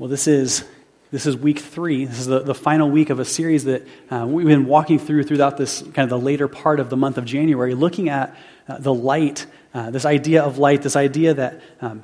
Well, this is, this is week three. This is the, the final week of a series that uh, we've been walking through throughout this kind of the later part of the month of January, looking at uh, the light, uh, this idea of light, this idea that, um,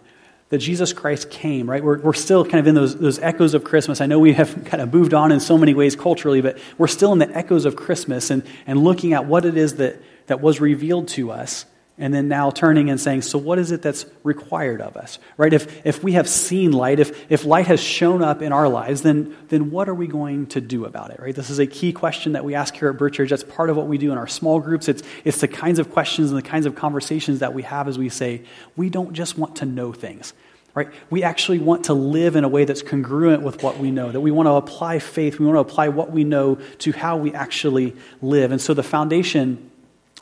that Jesus Christ came, right? We're, we're still kind of in those, those echoes of Christmas. I know we have kind of moved on in so many ways culturally, but we're still in the echoes of Christmas and, and looking at what it is that, that was revealed to us and then now turning and saying, so what is it that's required of us? Right? If, if we have seen light, if, if light has shown up in our lives, then, then what are we going to do about it? Right? This is a key question that we ask here at Church. That's part of what we do in our small groups. It's, it's the kinds of questions and the kinds of conversations that we have as we say, we don't just want to know things. Right? We actually want to live in a way that's congruent with what we know, that we want to apply faith, we want to apply what we know to how we actually live. And so the foundation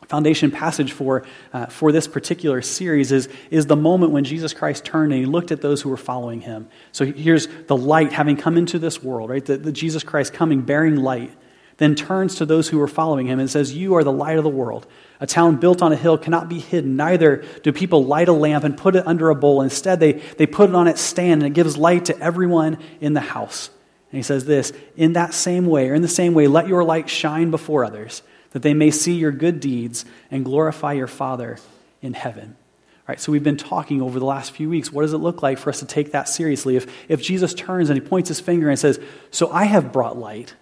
foundation passage for, uh, for this particular series is, is the moment when Jesus Christ turned and he looked at those who were following him. So here's the light having come into this world, right? The, the Jesus Christ coming, bearing light, then turns to those who were following him and says, You are the light of the world. A town built on a hill cannot be hidden. Neither do people light a lamp and put it under a bowl. Instead, they, they put it on its stand and it gives light to everyone in the house. And he says this In that same way, or in the same way, let your light shine before others that they may see your good deeds and glorify your Father in heaven. All right, so we've been talking over the last few weeks. What does it look like for us to take that seriously? If, if Jesus turns and he points his finger and says, So I have brought light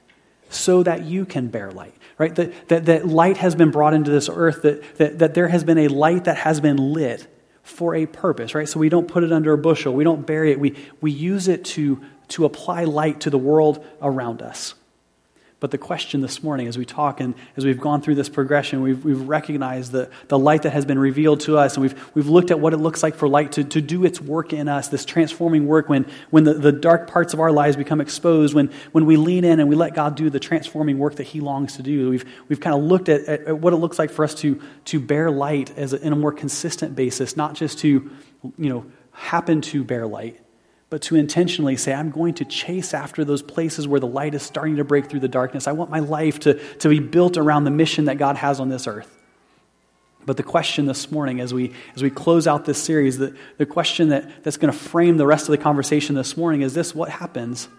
so that you can bear light, right? That, that, that light has been brought into this earth, that, that, that there has been a light that has been lit for a purpose, right? So we don't put it under a bushel, we don't bury it, we, we use it to, to apply light to the world around us. But the question this morning, as we talk and as we've gone through this progression, we've, we've recognized the, the light that has been revealed to us, and we've, we've looked at what it looks like for light to, to do its work in us, this transforming work when, when the, the dark parts of our lives become exposed, when, when we lean in and we let God do the transforming work that He longs to do. We've, we've kind of looked at, at, at what it looks like for us to, to bear light as a, in a more consistent basis, not just to you know, happen to bear light but to intentionally say, I'm going to chase after those places where the light is starting to break through the darkness. I want my life to, to be built around the mission that God has on this earth. But the question this morning, as we, as we close out this series, the, the question that, that's going to frame the rest of the conversation this morning is this what happens?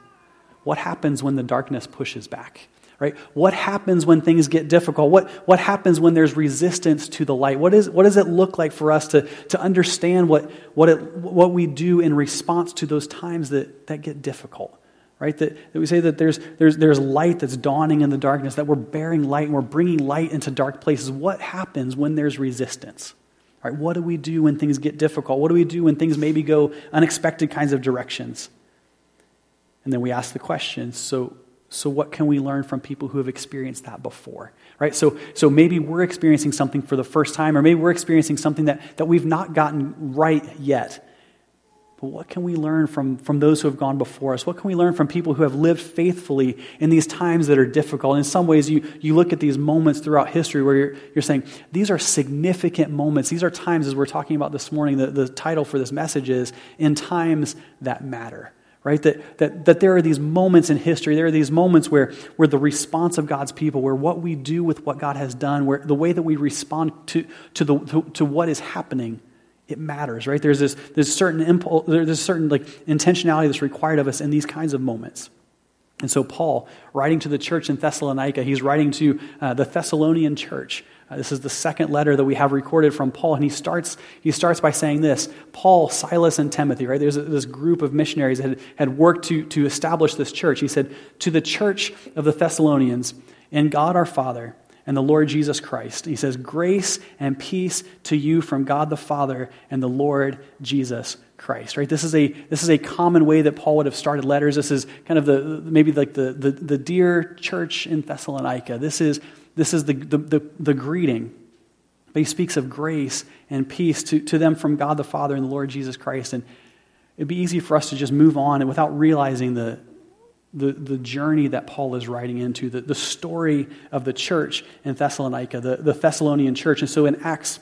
What happens when the darkness pushes back? Right? What happens when things get difficult? What, what happens when there's resistance to the light? What, is, what does it look like for us to, to understand what, what, it, what we do in response to those times that, that get difficult? Right? That, that we say that there's, there's, there's light that's dawning in the darkness, that we're bearing light and we're bringing light into dark places. What happens when there's resistance? Right? What do we do when things get difficult? What do we do when things maybe go unexpected kinds of directions? And then we ask the question so, so, what can we learn from people who have experienced that before? Right? So, so maybe we're experiencing something for the first time, or maybe we're experiencing something that, that we've not gotten right yet. But what can we learn from, from those who have gone before us? What can we learn from people who have lived faithfully in these times that are difficult? In some ways, you, you look at these moments throughout history where you're, you're saying, these are significant moments. These are times, as we're talking about this morning, the, the title for this message is In Times That Matter right? That, that, that there are these moments in history, there are these moments where, where the response of God's people, where what we do with what God has done, where the way that we respond to, to, the, to, to what is happening, it matters, right? There's this, this certain impulse, there's a certain like intentionality that's required of us in these kinds of moments. And so, Paul, writing to the church in Thessalonica, he's writing to uh, the Thessalonian church. Uh, this is the second letter that we have recorded from Paul, and he starts, he starts by saying this Paul, Silas, and Timothy, right? There's a, this group of missionaries that had, had worked to, to establish this church. He said, To the church of the Thessalonians, in God our Father and the Lord Jesus Christ. He says, Grace and peace to you from God the Father and the Lord Jesus Christ, right? This is a, this is a common way that Paul would have started letters. This is kind of the, maybe like the, the, the dear church in Thessalonica. This is, this is the, the, the, the greeting. But he speaks of grace and peace to, to them from God the Father and the Lord Jesus Christ. And it'd be easy for us to just move on and without realizing the, the, the journey that Paul is writing into, the, the story of the church in Thessalonica, the, the Thessalonian church. And so in Acts,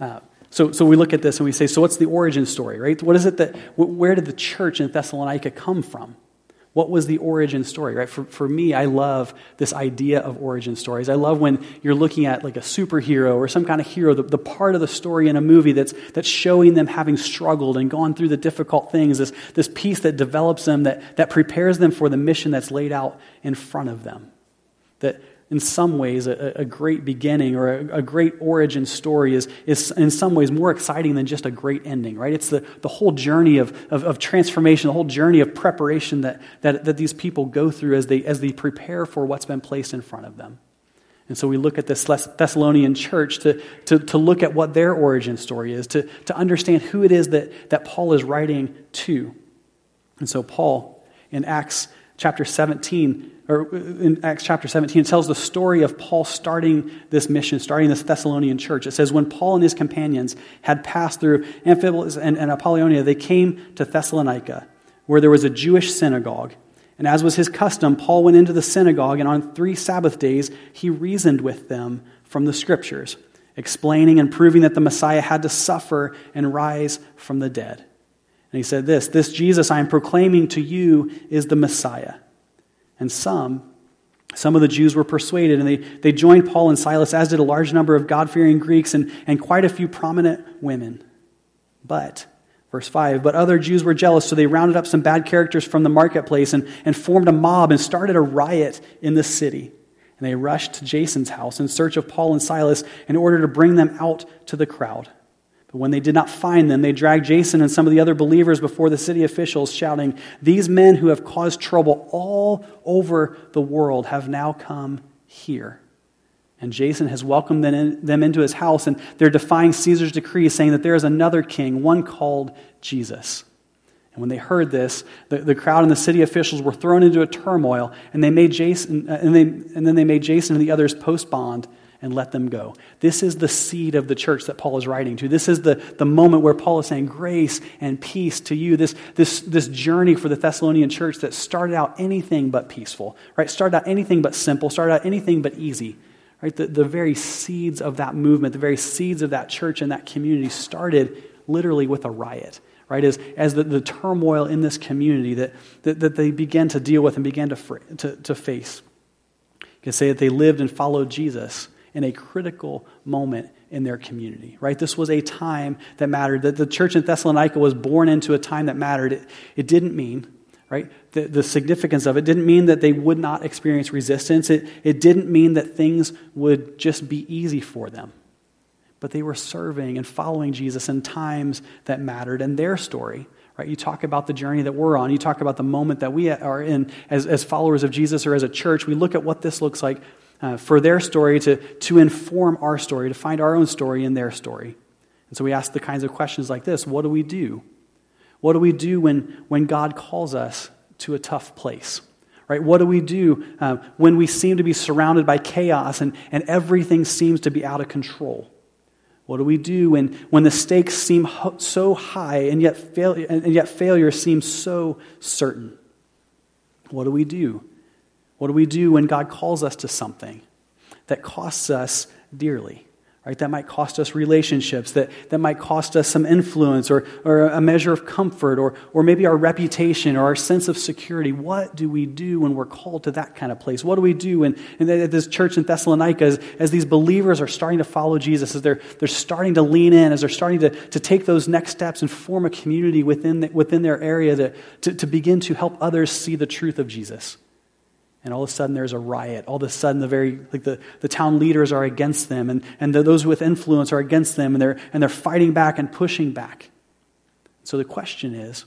uh, so, so we look at this and we say, so what's the origin story, right? What is it that, where did the church in Thessalonica come from? What was the origin story, right? For, for me, I love this idea of origin stories. I love when you're looking at like a superhero or some kind of hero, the, the part of the story in a movie that's, that's showing them having struggled and gone through the difficult things, this, this piece that develops them, that, that prepares them for the mission that's laid out in front of them. That in some ways, a, a great beginning or a, a, great origin story is, is in some ways more exciting than just a great ending, right? It's the, the whole journey of, of, of, transformation, the whole journey of preparation that, that, that these people go through as they, as they prepare for what's been placed in front of them. And so we look at this Thessalonian church to, to, to look at what their origin story is, to, to understand who it is that, that Paul is writing to. And so, Paul, in Acts chapter 17, or uh, in Acts chapter 17, it tells the story of Paul starting this mission, starting this Thessalonian church. It says, When Paul and his companions had passed through Amphipolis and, and Apollonia, they came to Thessalonica, where there was a Jewish synagogue. And as was his custom, Paul went into the synagogue, and on three Sabbath days, he reasoned with them from the scriptures, explaining and proving that the Messiah had to suffer and rise from the dead. And he said this This Jesus I am proclaiming to you is the Messiah. And some, some of the Jews were persuaded, and they, they joined Paul and Silas, as did a large number of God fearing Greeks and, and quite a few prominent women. But, verse 5, but other Jews were jealous, so they rounded up some bad characters from the marketplace and, and formed a mob and started a riot in the city. And they rushed to Jason's house in search of Paul and Silas in order to bring them out to the crowd. But when they did not find them, they dragged Jason and some of the other believers before the city officials, shouting, These men who have caused trouble all over the world have now come here. And Jason has welcomed them into his house, and they're defying Caesar's decree, saying that there is another king, one called Jesus. And when they heard this, the, the crowd and the city officials were thrown into a turmoil, and they made Jason, uh, and, they, and then they made Jason and the others post bond and let them go. This is the seed of the church that Paul is writing to. This is the, the moment where Paul is saying grace and peace to you. This, this, this journey for the Thessalonian church that started out anything but peaceful, right? Started out anything but simple, started out anything but easy, right? The, the very seeds of that movement, the very seeds of that church and that community started literally with a riot, right? As, as the, the turmoil in this community that, that, that they began to deal with and began to, to, to face. You can say that they lived and followed Jesus in a critical moment in their community, right? This was a time that mattered, that the church in Thessalonica was born into a time that mattered. It, it didn't mean, right? The, the significance of it didn't mean that they would not experience resistance. It, it didn't mean that things would just be easy for them. But they were serving and following Jesus in times that mattered. And their story, right? You talk about the journey that we're on. You talk about the moment that we are in as, as followers of Jesus or as a church. We look at what this looks like uh, for their story to, to inform our story, to find our own story in their story. And so we ask the kinds of questions like this What do we do? What do we do when, when God calls us to a tough place? Right? What do we do uh, when we seem to be surrounded by chaos and, and everything seems to be out of control? What do we do when, when the stakes seem ho- so high and yet, fail- and yet failure seems so certain? What do we do what do we do when God calls us to something that costs us dearly? Right? That might cost us relationships, that, that might cost us some influence or, or a measure of comfort or, or maybe our reputation or our sense of security. What do we do when we're called to that kind of place? What do we do when, in this church in Thessalonica as, as these believers are starting to follow Jesus, as they're, they're starting to lean in, as they're starting to, to take those next steps and form a community within, the, within their area to, to, to begin to help others see the truth of Jesus? And all of a sudden there's a riot. All of a sudden the very like the, the town leaders are against them. And, and the, those with influence are against them. And they're and they're fighting back and pushing back. So the question is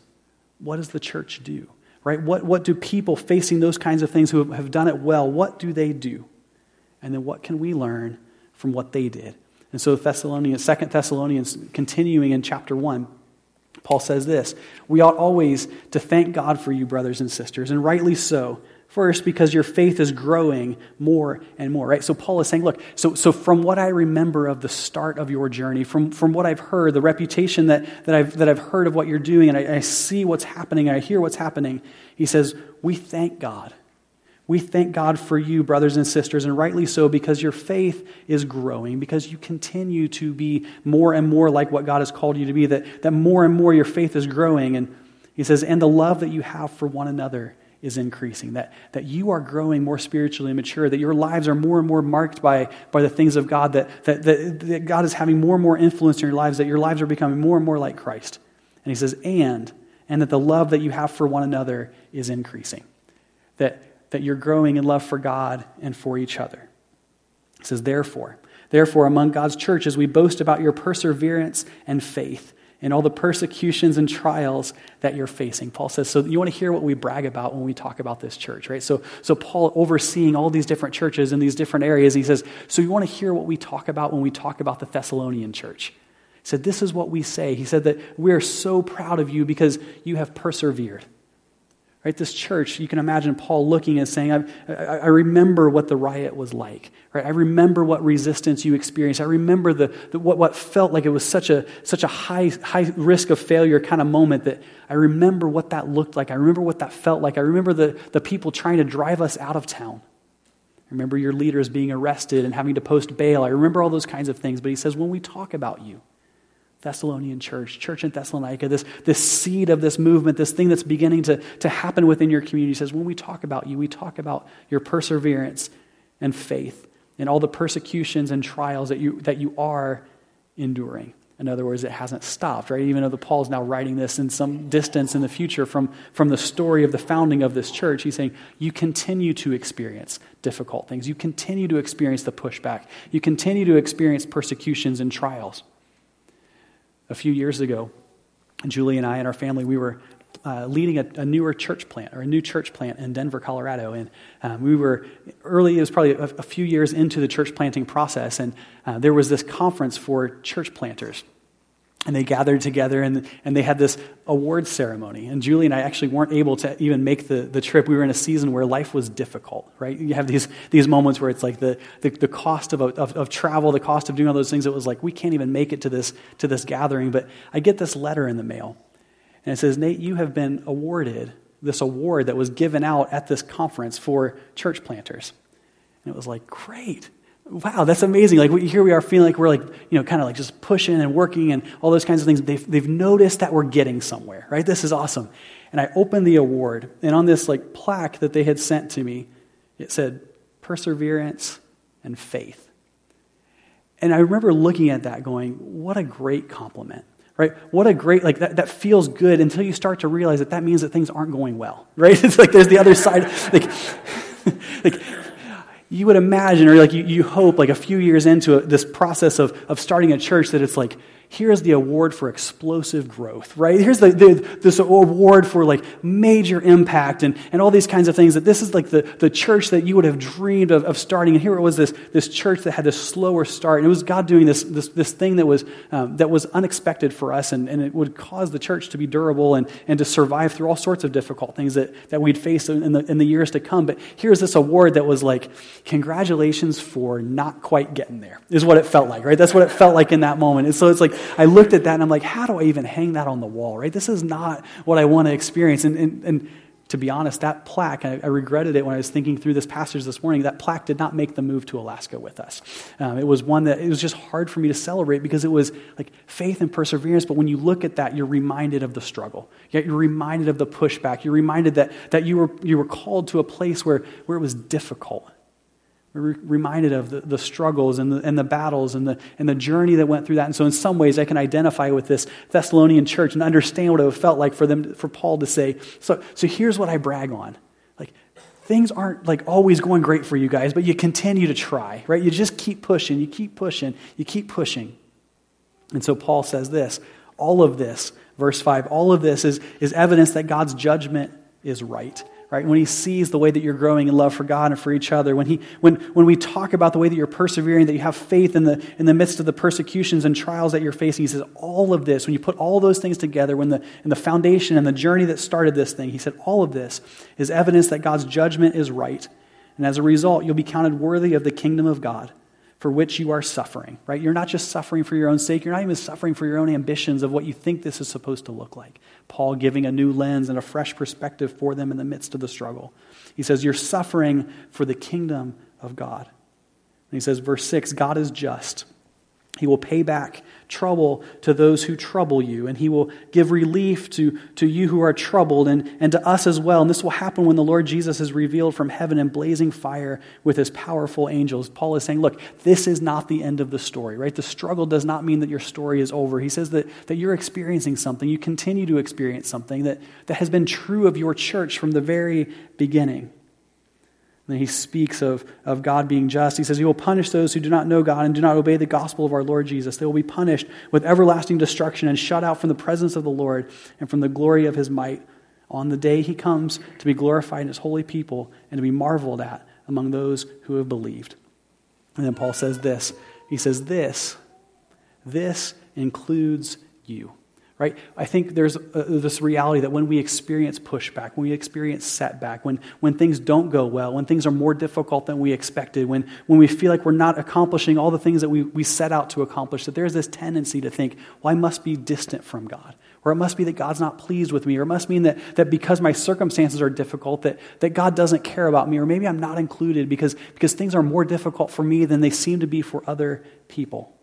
what does the church do? Right? What, what do people facing those kinds of things who have done it well what do they do? And then what can we learn from what they did? And so thessalonians second thessalonians continuing in chapter 1 paul says this we ought always to thank god for you brothers and sisters and rightly so First, because your faith is growing more and more, right? So Paul is saying, look, so, so from what I remember of the start of your journey, from, from what I've heard, the reputation that, that, I've, that I've heard of what you're doing, and I, I see what's happening, and I hear what's happening, he says, we thank God. We thank God for you, brothers and sisters, and rightly so, because your faith is growing, because you continue to be more and more like what God has called you to be, that, that more and more your faith is growing. And he says, and the love that you have for one another is increasing, that, that you are growing more spiritually mature, that your lives are more and more marked by, by the things of God, that, that, that, that God is having more and more influence in your lives, that your lives are becoming more and more like Christ. And he says, and, and that the love that you have for one another is increasing, that, that you're growing in love for God and for each other. He says, therefore, therefore, among God's churches, we boast about your perseverance and faith and all the persecutions and trials that you're facing. Paul says, so you want to hear what we brag about when we talk about this church, right? So, so Paul overseeing all these different churches in these different areas, he says, so you want to hear what we talk about when we talk about the Thessalonian church. He said, this is what we say. He said that we're so proud of you because you have persevered. Right, this church, you can imagine Paul looking and saying, I, I, I, remember what the riot was like. Right? I remember what resistance you experienced. I remember the, the, what, what felt like it was such a, such a high, high risk of failure kind of moment that I remember what that looked like. I remember what that felt like. I remember the, the people trying to drive us out of town. I remember your leaders being arrested and having to post bail. I remember all those kinds of things. But he says, when we talk about you, Thessalonian church, church in Thessalonica, this, this seed of this movement, this thing that's beginning to, to happen within your community says, when we talk about you, we talk about your perseverance and faith and all the persecutions and trials that you, that you are enduring. In other words, it hasn't stopped, right? Even though the Paul is now writing this in some distance in the future from, from the story of the founding of this church, he's saying, you continue to experience difficult things. You continue to experience the pushback. You continue to experience persecutions and trials a few years ago, Julie and I and our family, we were uh, leading a, a, newer church plant or a new church plant in Denver, Colorado. And um, we were early, it was probably a, a, few years into the church planting process, and uh, there was this conference for church planters and they gathered together and, and they had this award ceremony. And julie and i actually weren't able to even make the, the trip. We were in a season where life was difficult right? You have these, these moments where it's like the, the, the cost of, of, of travel the cost of doing all those things. It was like we can't even make it to this, to this gathering. But i get this letter in the mail. And it says nate you have been awarded this award that was given out at this conference for church planters. And it was like great wow, that's amazing. Like here we are feeling like we're like, you know, kind of like just pushing and working and all those kinds of things. They've, they've noticed that we're getting somewhere, right? This is awesome. And I opened the award, and on this like plaque that they had sent to me, it said perseverance and faith. And I remember looking at that going, what a great compliment right what a great like that, that feels good until you start to realize that that means that things aren't going well right it's like there's the other side like like you would imagine, or like you, you hope, like a few years into a, this process of, of starting a church, that it's like, here's the award for explosive growth, right? Here's the, the, this award for like major impact and, and all these kinds of things. That this is like the, the church that you would have dreamed of, of starting. And here it was this, this church that had this slower start. And it was God doing this, this, this thing that was, um, that was unexpected for us. And, and it would cause the church to be durable and, and to survive through all sorts of difficult things that, that we'd face in the, in the years to come. But here's this award that was like, congratulations for not quite getting there, is what it felt like, right? That's what it felt like in that moment. And so it's like, I looked at that and I'm like, how do I even hang that on the wall, right? This is not what I want to experience. And, and, and to be honest, that plaque, I, I, regretted it when I was thinking through this passage this morning. That plaque did not make the move to Alaska with us. Um, it was one that it was just hard for me to celebrate because it was like faith and perseverance. But when you look at that, you're reminded of the struggle. Yet you're reminded of the pushback. You're reminded that, that you, were, you were called to a place where, where it was difficult. We're reminded of the, the struggles and the, and the battles and the, and the journey that went through that. And so, in some ways, I can identify with this Thessalonian church and understand what it felt like for them, for Paul to say. So, so here's what I brag on. Like, things aren't like always going great for you guys, but you continue to try, right? You just keep pushing, you keep pushing, you keep pushing. And so, Paul says this all of this, verse 5, all of this is, is evidence that God's judgment is right right? When he sees the way that you're growing in love for God and for each other, when, he, when, when we talk about the way that you're persevering, that you have faith in the, in the midst of the persecutions and trials that you're facing, he says, all of this, when you put all those things together, when the, in the foundation and the journey that started this thing, he said, all of this is evidence that God's judgment is right. And as a result, you'll be counted worthy of the kingdom of God for which you are suffering, right? You're not just suffering for your own sake, you're not even suffering for your own ambitions of what you think this is supposed to look like. Paul giving a new lens and a fresh perspective for them in the midst of the struggle. He says, You're suffering for the kingdom of God. And he says, verse 6 God is just. He will pay back trouble to those who trouble you, and he will give relief to, to you who are troubled and, and to us as well. And this will happen when the Lord Jesus is revealed from heaven in blazing fire with his powerful angels. Paul is saying, look, this is not the end of the story, right? The struggle does not mean that your story is over. He says that, that you're experiencing something, you continue to experience something that, that has been true of your church from the very beginning. And he speaks of, of God being just. He says, He will punish those who do not know God and do not obey the gospel of our Lord Jesus. They will be punished with everlasting destruction and shut out from the presence of the Lord and from the glory of his might on the day he comes to be glorified in his holy people and to be marveled at among those who have believed. And then Paul says this He says, This, this includes you right? I think there's uh, this reality that when we experience pushback, when we experience setback, when, when things don't go well, when things are more difficult than we expected, when, when we feel like we're not accomplishing all the things that we, we set out to accomplish, that there's this tendency to think, well, I must be distant from God. Or it must be that God's not pleased with me. Or it must mean that, that because my circumstances are difficult, that, that God doesn't care about me. Or maybe I'm not included because, because things are more difficult for me than they seem to be for other people.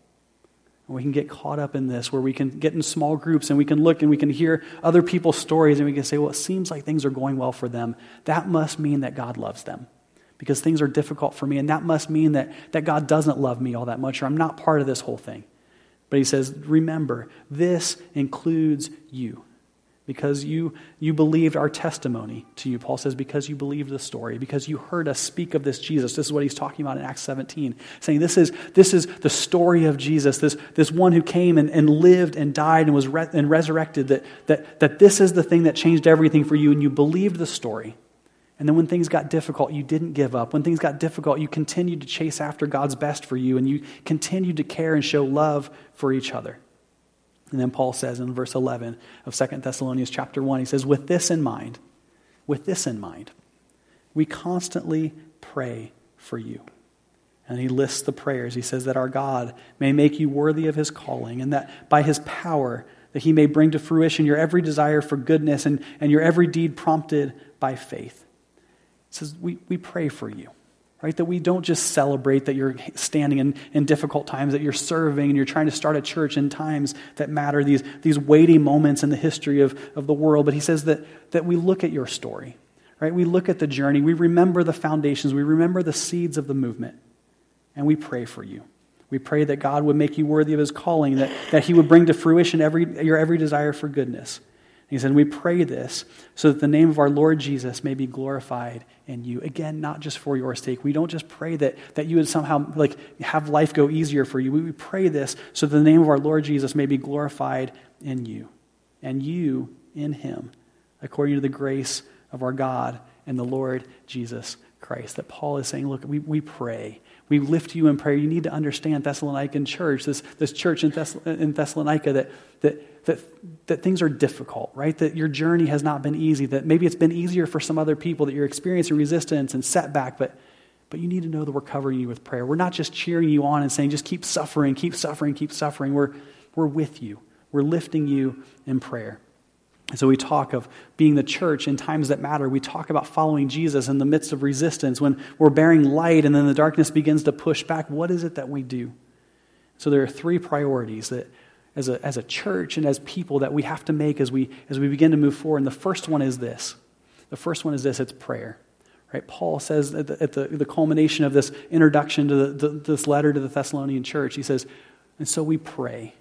We can get caught up in this where we can get in small groups and we can look and we can hear other people's stories and we can say, well, it seems like things are going well for them. That must mean that God loves them because things are difficult for me. And that must mean that, that God doesn't love me all that much or I'm not part of this whole thing. But he says, remember, this includes you because you, you believed our testimony to you. Paul says, because you believed the story, because you heard us speak of this Jesus. This is what he's talking about in Acts 17, saying this is, this is the story of Jesus, this, this one who came and, and lived and died and was re- and resurrected, that, that, that this is the thing that changed everything for you, and you believed the story. And then when things got difficult, you didn't give up. When things got difficult, you continued to chase after God's best for you, and you continued to care and show love for each other. And then Paul says in verse 11 of 2 Thessalonians chapter 1, he says, With this in mind, with this in mind, we constantly pray for you. And he lists the prayers. He says that our God may make you worthy of his calling, and that by his power, that he may bring to fruition your every desire for goodness and, and your every deed prompted by faith. He says, we, we pray for you right? That we don't just celebrate that you're standing in, in difficult times, that you're serving and you're trying to start a church in times that matter, these, these weighty moments in the history of, of the world. But he says that, that we look at your story, right? We look at the journey, we remember the foundations, we remember the seeds of the movement, and we pray for you. We pray that God would make you worthy of his calling, that, that he would bring to fruition every, your every desire for goodness. He said, We pray this so that the name of our Lord Jesus may be glorified in you. Again, not just for your sake. We don't just pray that, that you would somehow like have life go easier for you. We pray this so that the name of our Lord Jesus may be glorified in you, and you in him, according to the grace of our God and the Lord Jesus Christ. That Paul is saying, Look, we, we pray. We lift you in prayer. You need to understand Thessalonican church, this, this church in, Thess- in Thessalonica, that, that that, that things are difficult, right? That your journey has not been easy, that maybe it's been easier for some other people, that you're experiencing resistance and setback, but, but you need to know that we're covering you with prayer. We're not just cheering you on and saying, just keep suffering, keep suffering, keep suffering. We're, we're with you, we're lifting you in prayer. And so we talk of being the church in times that matter. We talk about following Jesus in the midst of resistance when we're bearing light and then the darkness begins to push back. What is it that we do? So there are three priorities that as a, as a church and as people that we have to make as we, as we begin to move forward. And the first one is this. The first one is this it's prayer. Right? Paul says at the, at the, the culmination of this introduction to the, the, this letter to the Thessalonian church, he says, and so we pray.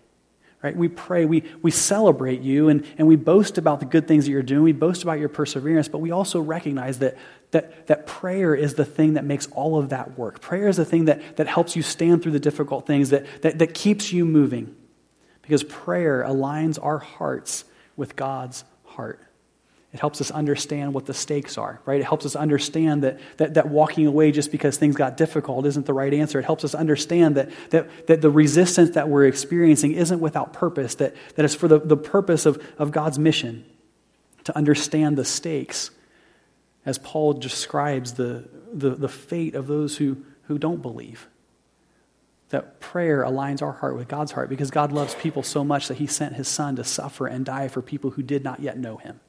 Right? We pray, we, we celebrate you, and, and we boast about the good things that you're doing. We boast about your perseverance, but we also recognize that, that, that prayer is the thing that makes all of that work. Prayer is the thing that, that helps you stand through the difficult things, that, that, that keeps you moving because prayer aligns our hearts with God's heart. It helps us understand what the stakes are, right? It helps us understand that, that, that walking away just because things got difficult isn't the right answer. It helps us understand that, that, that the resistance that we're experiencing isn't without purpose, that, that it's for the, the purpose of, of God's mission to understand the stakes as Paul describes the, the, the fate of those who, who don't believe that prayer aligns our heart with God's heart because God loves people so much that he sent his son to suffer and die for people who did not yet know him.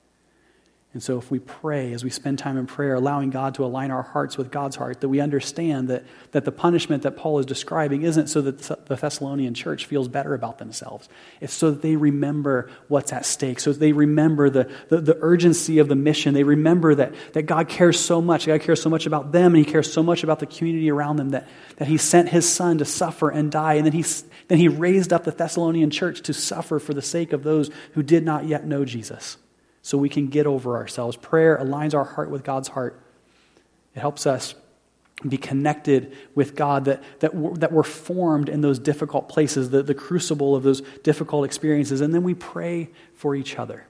And so, if we pray, as we spend time in prayer, allowing God to align our hearts with God's heart, that we understand that, that the punishment that Paul is describing isn't so that the Thessalonian church feels better about themselves. It's so that they remember what's at stake, so they remember the, the, the urgency of the mission. They remember that, that God cares so much. God cares so much about them, and He cares so much about the community around them that, that He sent His Son to suffer and die. And then he, then he raised up the Thessalonian church to suffer for the sake of those who did not yet know Jesus so we can get over ourselves. Prayer aligns our heart with God's heart. It helps us be connected with God, that, that, we're, that we're formed in those difficult places, the, the crucible of those difficult experiences. And then we pray for each other,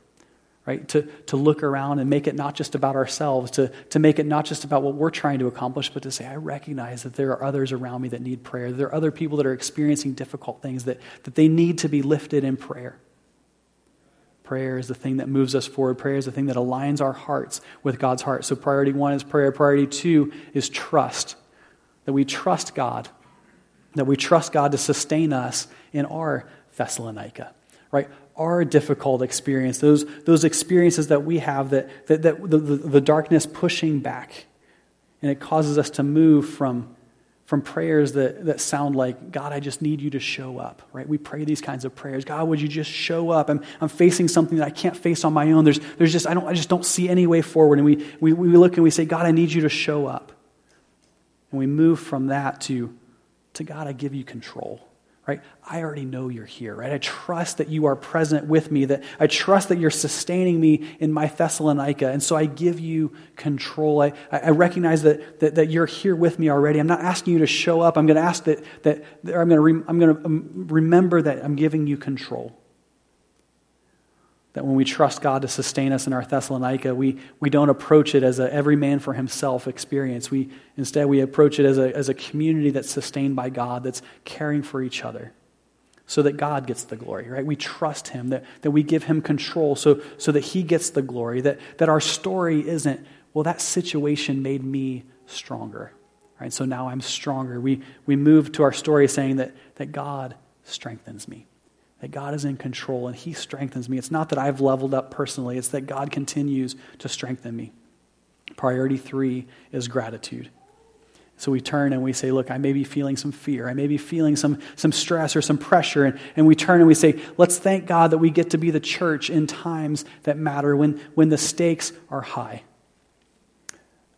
right? To, to look around and make it not just about ourselves, to, to make it not just about what we're trying to accomplish, but to say, I recognize that there are others around me that need prayer. There are other people that are experiencing difficult things that, that they need to be lifted in prayer. Prayer is the thing that moves us forward. Prayer is the thing that aligns our hearts with God's heart. So, priority one is prayer. Priority two is trust. That we trust God. That we trust God to sustain us in our Thessalonica, right? Our difficult experience, those, those experiences that we have, that, that, that the, the, the darkness pushing back. And it causes us to move from from prayers that, that sound like, God, I just need you to show up, right? We pray these kinds of prayers. God, would you just show up? I'm, I'm facing something that I can't face on my own. There's, there's just, I, don't, I just don't see any way forward. And we, we, we look and we say, God, I need you to show up. And we move from that to, to God, I give you control right? I already know you're here, right? I trust that you are present with me, that I trust that you're sustaining me in my Thessalonica. And so I give you control. I, I recognize that, that, that you're here with me already. I'm not asking you to show up. I'm going to ask that, that I'm going to, re, I'm going to um, remember that I'm giving you control. That when we trust God to sustain us in our Thessalonica, we, we don't approach it as a every man for himself experience. We, instead, we approach it as a, as a community that's sustained by God, that's caring for each other, so that God gets the glory, right? We trust him, that, that we give him control so, so that he gets the glory, that, that our story isn't, well, that situation made me stronger, right? So now I'm stronger. We, we move to our story saying that, that God strengthens me that God is in control and He strengthens me. It's not that I've leveled up personally, it's that God continues to strengthen me. Priority three is gratitude. So we turn and we say, Look, I may be feeling some fear. I may be feeling some, some stress or some pressure. And, and we turn and we say, Let's thank God that we get to be the church in times that matter, when, when the stakes are high.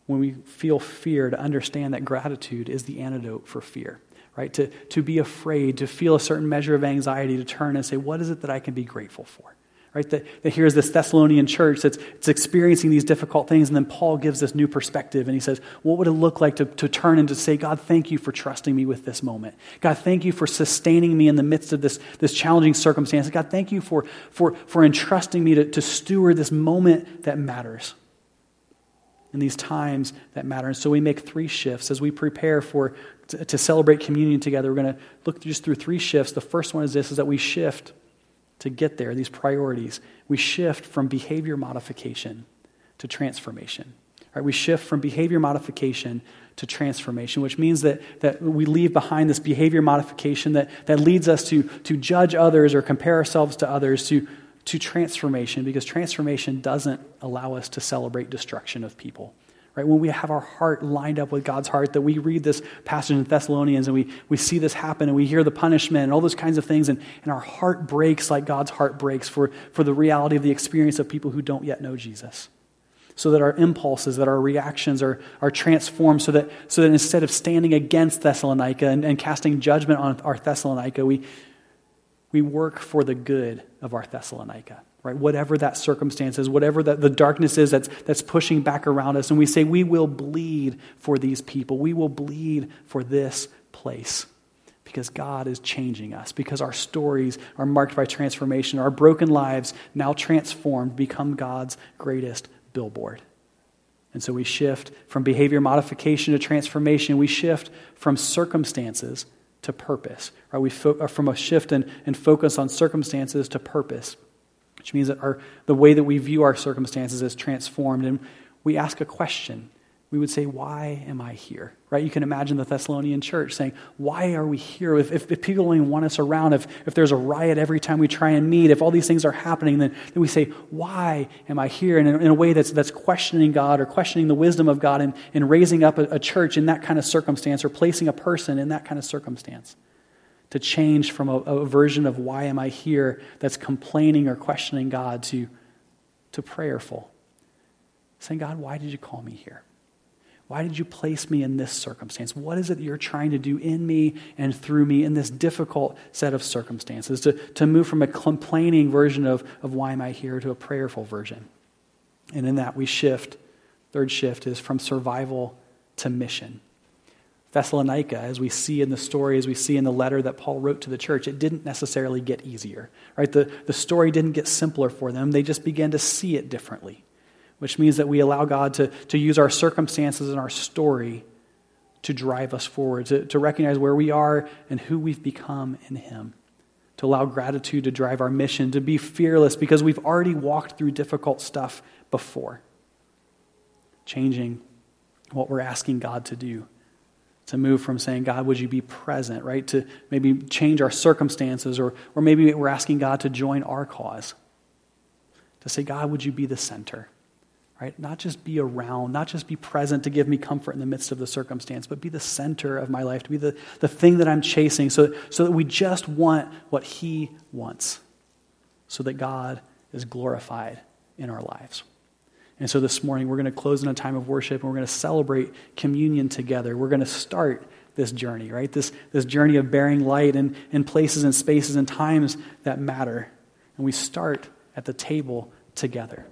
When we feel fear, to understand that gratitude is the antidote for fear right? To, to be afraid, to feel a certain measure of anxiety, to turn and say, what is it that I can be grateful for? Right? That, that here's this Thessalonian church that's, experiencing these difficult things, and then Paul gives this new perspective, and he says, What would it look like to, to turn and to say, God, thank you for trusting me with this moment. God, thank you for sustaining me in the midst of this, this challenging circumstance. God, thank you for, for, for entrusting me to, to steward this moment that matters in these times that matter. And so we make three shifts as we prepare for to, to celebrate communion together. We're going to look just through three shifts. The first one is this: is that we shift to get there. These priorities. We shift from behavior modification to transformation. Right? We shift from behavior modification to transformation, which means that, that we leave behind this behavior modification that, that leads us to, to judge others or compare ourselves to others, to, to transformation, because transformation doesn't allow us to celebrate destruction of people right? When we have our heart lined up with God's heart, that we read this passage in Thessalonians and we, we see this happen and we hear the punishment and all those kinds of things, and, and our heart breaks like God's heart breaks for, for the reality of the experience of people who don't yet know Jesus. So that our impulses, that our reactions are, are transformed, so that, so that instead of standing against Thessalonica and, and casting judgment on our Thessalonica, we, we work for the good of our Thessalonica right? Whatever that circumstance is, whatever the darkness is that's, that's pushing back around us. And we say, we will bleed for these people. We will bleed for this place because God is changing us, because our stories are marked by transformation. Our broken lives, now transformed, become God's greatest billboard. And so we shift from behavior modification to transformation. We shift from circumstances to purpose. Right? We fo- uh, from a shift and in, in focus on circumstances to purpose which means that our, the way that we view our circumstances is transformed. And we ask a question we would say, Why am I here? Right? You can imagine the Thessalonian church saying, Why are we here? If, if, if people don't want us around, if, if there's a riot every time we try and meet, if all these things are happening, then, then we say, Why am I here? And in, in, a way that's, that's questioning God or questioning the wisdom of God and, and raising up a, a church in that kind of circumstance or placing a person in that kind of circumstance. To change from a, a version of why am I here that's complaining or questioning God to, to prayerful. Saying, God, why did you call me here? Why did you place me in this circumstance? What is it that you're trying to do in me and through me in this difficult set of circumstances? To, to move from a complaining version of, of why am I here to a prayerful version. And in that, we shift. Third shift is from survival to mission. Thessalonica, as we see in the story, as we see in the letter that Paul wrote to the church, it didn't necessarily get easier. Right? The, the story didn't get simpler for them. They just began to see it differently which means that we allow God to, to use our circumstances and our story to drive us forward, to, to recognize where we are and who we've become in Him, to allow gratitude to drive our mission, to be fearless because we've already walked through difficult stuff before, changing what we're asking God to do. To move from saying, God, would you be present, right? To maybe change our circumstances, or, or maybe we're asking God to join our cause. To say, God, would you be the center? Right? Not just be around, not just be present to give me comfort in the midst of the circumstance, but be the center of my life, to be the, the thing that I'm chasing, so, so that we just want what He wants, so that God is glorified in our lives. And so this morning, we're going to close in a time of worship and we're going to celebrate communion together. We're going to start this journey, right? This, this journey of bearing light in, in places and spaces and times that matter. And we start at the table together.